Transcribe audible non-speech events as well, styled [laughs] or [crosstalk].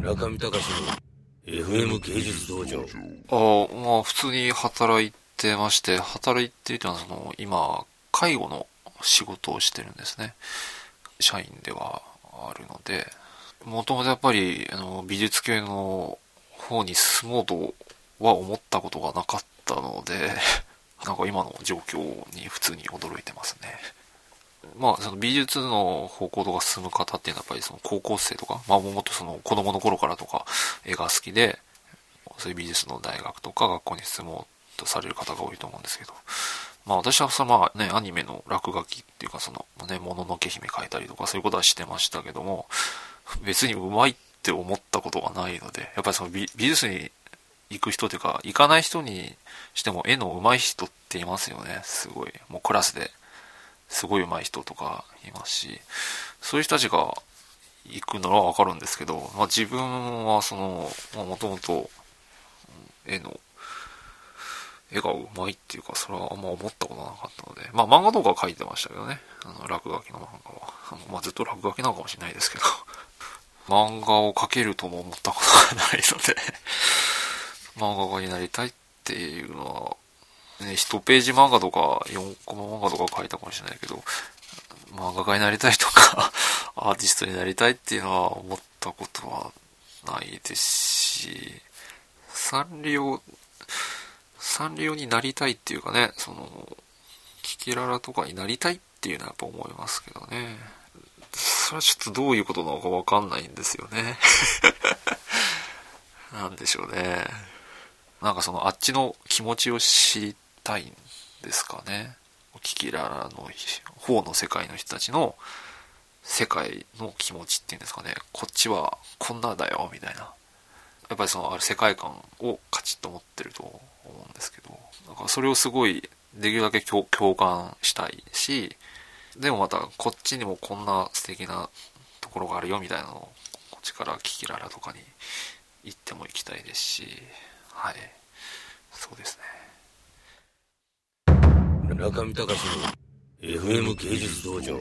中見隆の FM 芸術道場。ああまあ普通に働いてまして働いていうのはその今介護の仕事をしてるんですね。社員ではあるので。もともとやっぱりあの美術系の方に進もうとは思ったことがなかったので [laughs] なんか今の状況に普通に驚いてますね。まあ、その美術の方向とか進む方っていうのはやっぱりその高校生とか、まあもっとその子供の頃からとか絵が好きで、そういう美術の大学とか学校に進もうとされる方が多いと思うんですけど、まあ私はそのまあね、アニメの落書きっていうかそのね、もののけ姫描いたりとかそういうことはしてましたけども、別にうまいって思ったことがないので、やっぱりその美術に行く人というか、行かない人にしても絵の上手い人っていますよね、すごい。もうクラスですごい上手い人とかいますし、そういう人たちが行くならわかるんですけど、まあ、自分はその、まあ、もともと絵の、絵が上手いっていうか、それはあんま思ったことなかったので、まあ漫画とか描いてましたけどね、あの落書きの漫画は。あのまあ、ずっと落書きなのかもしれないですけど、[laughs] 漫画を描けるとも思ったことがないので漫画家になりたいっていうのは、ね、1ページ漫画とか4コマ漫画とか書いたかもしれないけど、漫画家になりたいとか [laughs] アーティストになりたいっていうのは思ったことはないですし、サンリオ、サンリオになりたいっていうかね、その、キキララとかになりたいっていうのはやっぱ思いますけどね。それはちょっとどういうことなのかわかんないんですよね。[laughs] なんでしょうね。なんかそのあっちの気持ちを知りたいんですかね。キキララの方の世界の人たちの世界の気持ちっていうんですかね。こっちはこんなだよ、みたいな。やっぱりそのある世界観をカチッと持ってると思うんですけど、だかそれをすごいできるだけ共感したいし、でもまたこっちにもこんな素敵なところがあるよみたいなのをこっちからキキララとかに行っても行きたいですし、はい。そうですね。中見隆の FM 芸術道場。